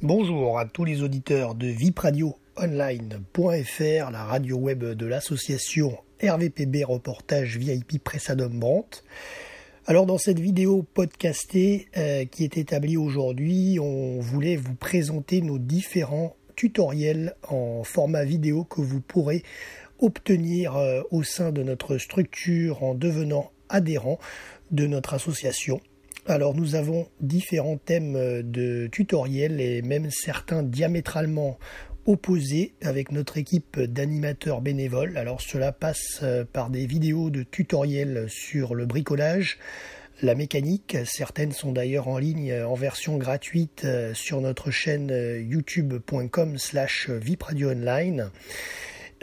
Bonjour à tous les auditeurs de vipradioonline.fr, la radio web de l'association RVPB Reportage VIP Pressadom Brandt. Alors dans cette vidéo podcastée euh, qui est établie aujourd'hui, on voulait vous présenter nos différents tutoriels en format vidéo que vous pourrez obtenir euh, au sein de notre structure en devenant adhérent de notre association. Alors nous avons différents thèmes euh, de tutoriels et même certains diamétralement opposés avec notre équipe d'animateurs bénévoles. Alors cela passe euh, par des vidéos de tutoriels sur le bricolage, la mécanique. Certaines sont d'ailleurs en ligne euh, en version gratuite sur notre chaîne youtube.com slash vipradioonline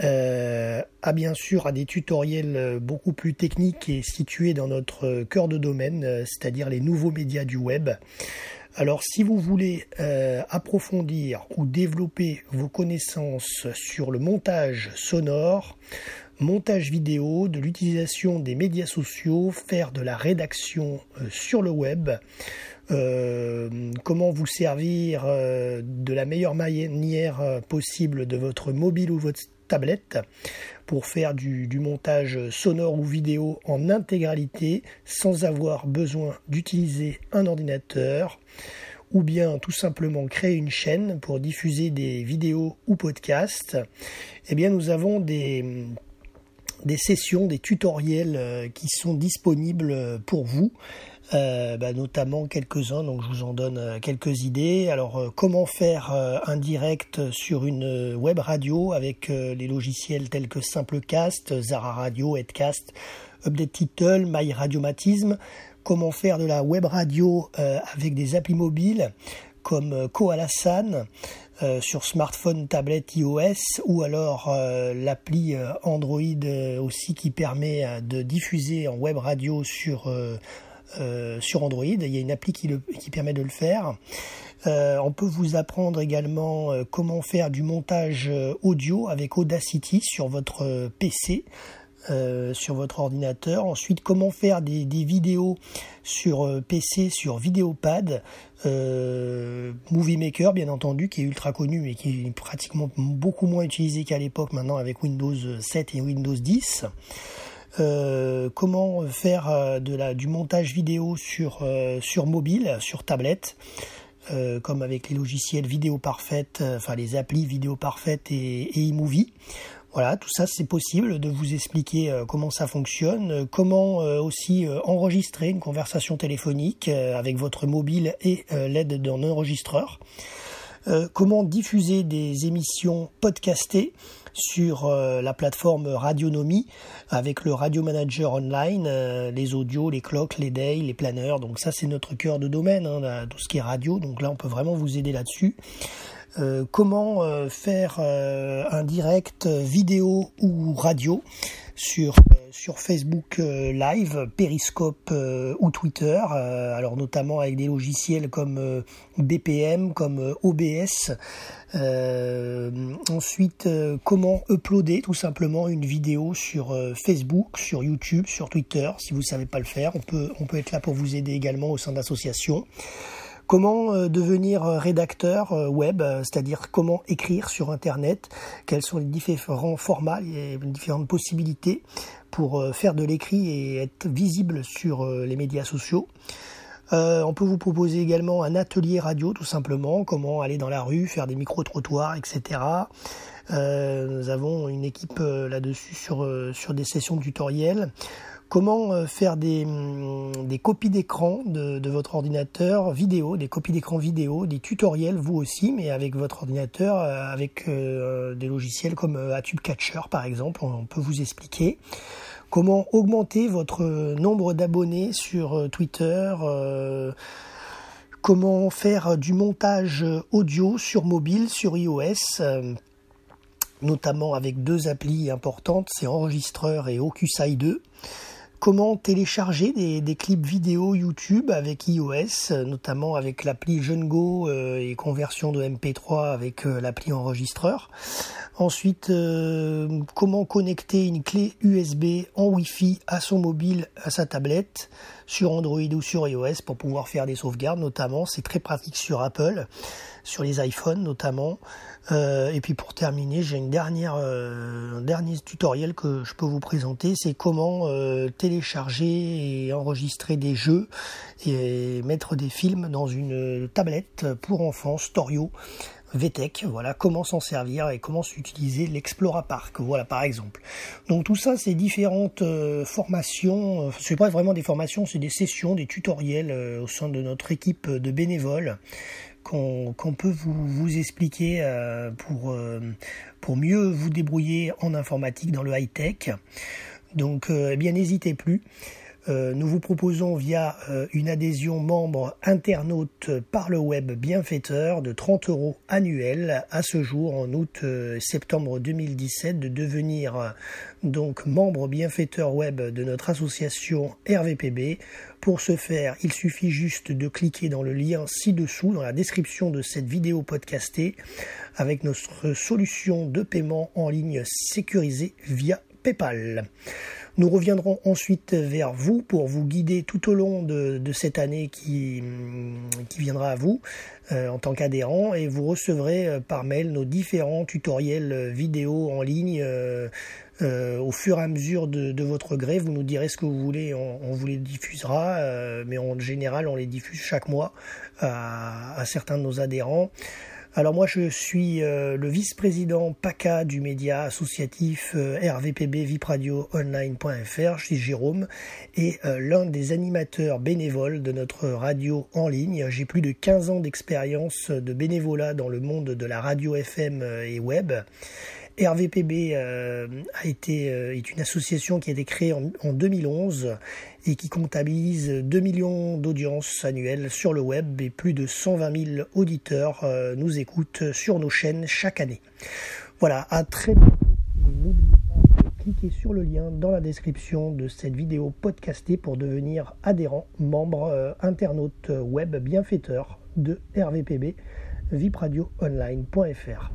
euh, à bien sûr à des tutoriels euh, beaucoup plus techniques et situés dans notre euh, cœur de domaine, euh, c'est-à-dire les nouveaux médias du web. Alors si vous voulez approfondir ou développer vos connaissances sur le montage sonore, montage vidéo, de l'utilisation des médias sociaux, faire de la rédaction sur le web, comment vous servir de la meilleure manière possible de votre mobile ou votre tablette pour faire du, montage sonore ou vidéo en intégralité sans avoir besoin d'utiliser un ordinateur ou bien tout simplement créer une chaîne pour diffuser des vidéos ou podcasts, eh bien nous avons des, sessions, des tutoriels euh, qui sont disponibles pour vous euh, bah, notamment quelques-uns, donc je vous en donne euh, quelques idées. Alors euh, comment faire un direct sur une web radio avec les logiciels tels que Simplecast, Zara Radio, Edcast, Update Title, My comment faire de la web radio avec des applis mobiles comme Koalasan euh, sur smartphone, tablette, iOS ou alors l'appli Android aussi qui permet de diffuser en web radio sur euh, sur Android. Il y a une appli qui, permet de le faire. Euh, on peut vous apprendre également euh, comment faire du montage audio avec Audacity sur votre PC. sur votre ordinateur. Ensuite, comment faire des, vidéos sur PC, sur Vidéopad, Movie Maker, bien entendu, qui est ultra connu mais qui est pratiquement beaucoup moins utilisé qu'à l'époque maintenant avec Windows 7 et Windows 10. Euh, comment faire euh, du montage vidéo sur, euh, sur mobile, sur tablette, comme avec les logiciels Vidéo Parfaite, enfin les applis Vidéo Parfaite et, et eMovie. Voilà, tout ça c'est possible de vous expliquer comment ça fonctionne, comment aussi enregistrer une conversation téléphonique avec votre mobile et l'aide d'un enregistreur. Comment diffuser des émissions podcastées sur euh, la plateforme Radionomie avec le Radio Manager Online, euh, les audios, les clocks, les days, les planeurs. Donc ça c'est notre cœur de domaine, hein, tout ce qui est radio. Donc là on peut vraiment vous aider là-dessus. Euh, comment faire un direct vidéo ou radio sur sur Facebook Live, Periscope ou Twitter, alors notamment avec des logiciels comme BPM, comme OBS, euh, ensuite, euh, comment uploader tout simplement une vidéo sur euh, Facebook, sur YouTube, sur Twitter. Si vous ne savez pas le faire, on peut, on peut être là pour vous aider également au sein d'associations. Comment devenir rédacteur web, c'est-à-dire comment écrire sur Internet, quels sont les différents formats, les différentes possibilités pour faire de l'écrit et être visible sur les médias sociaux. Euh, on peut vous proposer également un atelier radio tout simplement, comment aller dans la rue, faire des micro-trottoirs, etc. Euh, nous avons une équipe euh, là-dessus sur, sur des sessions tutoriels. Comment faire des, mm, des copies d'écran de, votre ordinateur vidéo, des copies d'écran vidéo, des tutoriels vous aussi, mais avec votre ordinateur, avec des logiciels comme Atube Catcher par exemple, on peut vous expliquer. Comment augmenter votre nombre d'abonnés sur euh, Twitter, euh, comment faire du montage audio sur mobile, sur iOS, euh, notamment avec deux applis importantes, c'est Enregistreur et OcuSci 2 comment télécharger des, clips vidéo YouTube avec iOS, notamment avec l'appli JeunGo euh, et conversion de MP3 avec euh, l'appli enregistreur. Ensuite, euh, comment connecter une clé USB en Wi-Fi à son mobile, à sa tablette, sur Android ou sur iOS pour pouvoir faire des sauvegardes notamment. C'est très pratique sur Apple. sur les iPhones notamment. et puis pour terminer, j'ai une dernière, un dernier tutoriel que je peux vous présenter, c'est comment télécharger et enregistrer des jeux et mettre des films dans une tablette pour enfants Storio. VTech, voilà comment s'en servir et comment s'utiliser l'Explora Park, voilà par exemple. Donc tout ça, c'est différentes euh, formations, euh, c'est pas vraiment des formations, c'est des sessions, des tutoriels euh, au sein de notre équipe de bénévoles qu'on peut vous, expliquer pour, pour mieux vous débrouiller en informatique dans le high-tech. Donc eh bien n'hésitez plus. Euh, nous vous proposons via euh, une adhésion membre internaute par le web bienfaiteur de 30 euros annuels à ce jour en août-septembre euh, 2017 de devenir donc membre bienfaiteur web de notre association RVPB. Pour ce faire, il suffit juste de cliquer dans le lien ci-dessous dans la description de cette vidéo podcastée avec notre solution de paiement en ligne sécurisée via PayPal. Nous reviendrons ensuite vers vous pour vous guider tout au long de, cette année qui, qui viendra à vous euh, en tant qu'adhérent et vous recevrez euh, par mail nos différents tutoriels euh, vidéo en ligne au fur et à mesure de, votre gré. Vous nous direz ce que vous voulez, on, vous les diffusera, mais en général on les diffuse chaque mois à certains de nos adhérents. Alors moi je suis euh, le vice-président PACA du média associatif euh, RVPB vipradioonline.fr, je suis Jérôme, et euh, l'un des animateurs bénévoles de notre radio en ligne. J'ai plus de 15 ans d'expérience de bénévolat dans le monde de la radio FM et web. RVPB euh, a été, euh, est une association qui a été créée en, 2011 et qui comptabilise 2 millions d'audiences annuelles sur le web et plus de 120 000 auditeurs euh, nous écoutent sur nos chaînes chaque année. Voilà, à très bientôt. N'oubliez pas de cliquer sur le lien dans la description de cette vidéo podcastée pour devenir adhérent, membre, internaute web bienfaiteur de RVPB, vipradioonline.fr.